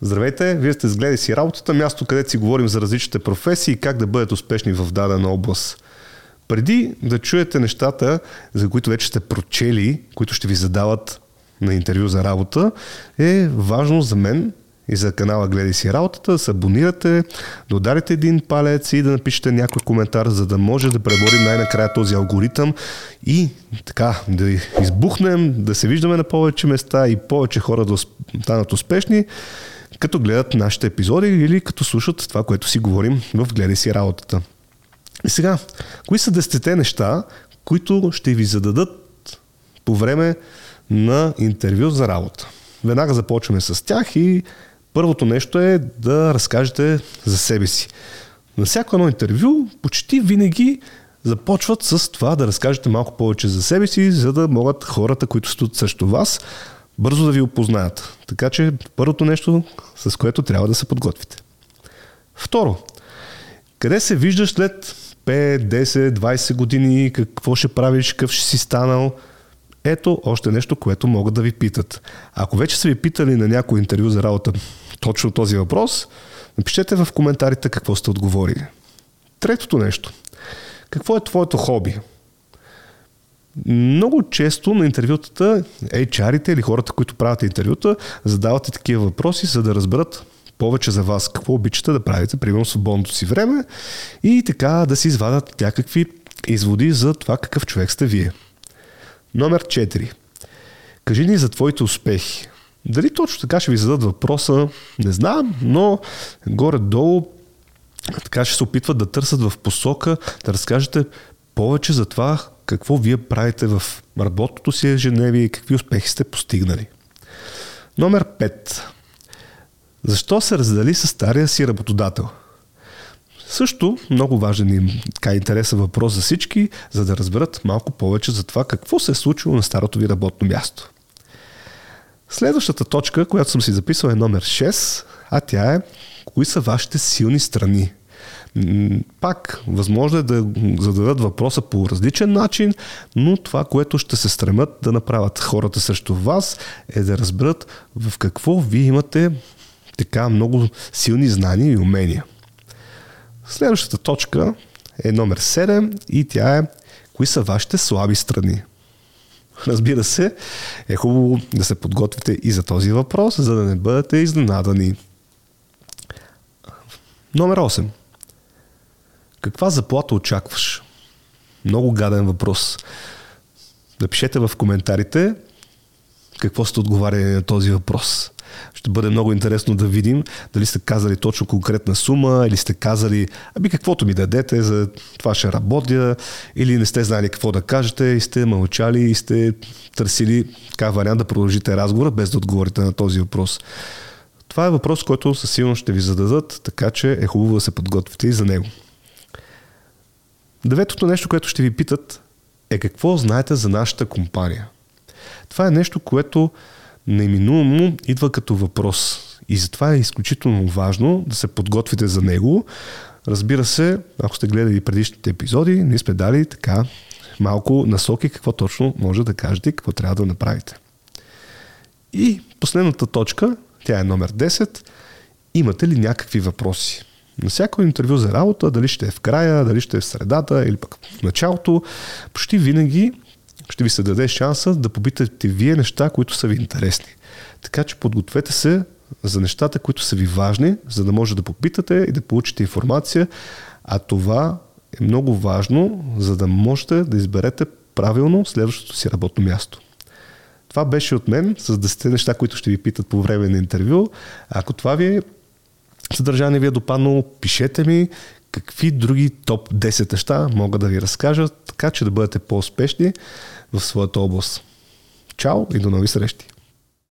Здравейте, вие сте с Гледай си работата, място където си говорим за различните професии и как да бъдат успешни в дадена област. Преди да чуете нещата, за които вече сте прочели, които ще ви задават на интервю за работа, е важно за мен и за канала Гледай си работата да се абонирате, да ударите един палец и да напишете някой коментар, за да може да преборим най-накрая този алгоритъм и така да избухнем, да се виждаме на повече места и повече хора да станат успешни като гледат нашите епизоди или като слушат това, което си говорим в Гледай си работата. И сега, кои са десетте неща, които ще ви зададат по време на интервю за работа? Веднага започваме с тях и първото нещо е да разкажете за себе си. На всяко едно интервю почти винаги започват с това да разкажете малко повече за себе си, за да могат хората, които стоят срещу вас, бързо да ви опознаят. Така че първото нещо, с което трябва да се подготвите. Второ, къде се виждаш след 5, 10, 20 години, какво ще правиш, какъв ще си станал. Ето още нещо, което могат да ви питат. Ако вече са ви питали на някой интервю за работа точно този въпрос, напишете в коментарите какво сте отговорили. Третото нещо. Какво е твоето хоби? Много често на интервютата HR-ите или хората, които правят интервюта, задават такива въпроси, за да разберат повече за вас, какво обичате да правите, примерно свободното си време и така да си извадат някакви изводи за това какъв човек сте вие. Номер 4. Кажи ни за твоите успехи. Дали точно така ще ви зададат въпроса, не знам, но горе-долу така ще се опитват да търсят в посока да разкажете повече за това какво вие правите в работното си ежедневие и какви успехи сте постигнали. Номер 5. Защо се раздали с стария си работодател? Също много важен и така интересен въпрос за всички, за да разберат малко повече за това какво се е случило на старото ви работно място. Следващата точка, която съм си записал е номер 6, а тя е кои са вашите силни страни. Пак, възможно е да зададат въпроса по различен начин, но това, което ще се стремят да направят хората срещу вас, е да разберат в какво вие имате така много силни знания и умения. Следващата точка е номер 7 и тя е кои са вашите слаби страни. Разбира се, е хубаво да се подготвите и за този въпрос, за да не бъдете изненадани. Номер 8. Каква заплата очакваш? Много гаден въпрос. Напишете в коментарите какво сте отговаряли на този въпрос. Ще бъде много интересно да видим дали сте казали точно конкретна сума или сте казали, аби каквото ми дадете, за това ще работя, или не сте знали какво да кажете и сте мълчали и сте търсили така вариант да продължите разговора без да отговорите на този въпрос. Това е въпрос, който със сигурност ще ви зададат, така че е хубаво да се подготвите и за него. Деветото нещо, което ще ви питат е какво знаете за нашата компания. Това е нещо, което неминуемо идва като въпрос. И затова е изключително важно да се подготвите за него. Разбира се, ако сте гледали предишните епизоди, ние сме дали така малко насоки какво точно може да кажете и какво трябва да направите. И последната точка, тя е номер 10. Имате ли някакви въпроси? На всяко интервю за работа, дали ще е в края, дали ще е в средата или пък в началото, почти винаги ще ви се даде шанса да попитате вие неща, които са ви интересни. Така че подгответе се за нещата, които са ви важни, за да може да попитате и да получите информация, а това е много важно, за да можете да изберете правилно следващото си работно място. Това беше от мен с 10 неща, които ще ви питат по време на интервю. Ако това ви е съдържание ви е допаднало, пишете ми какви други топ 10 неща мога да ви разкажа, така че да бъдете по-успешни в своята област. Чао и до нови срещи!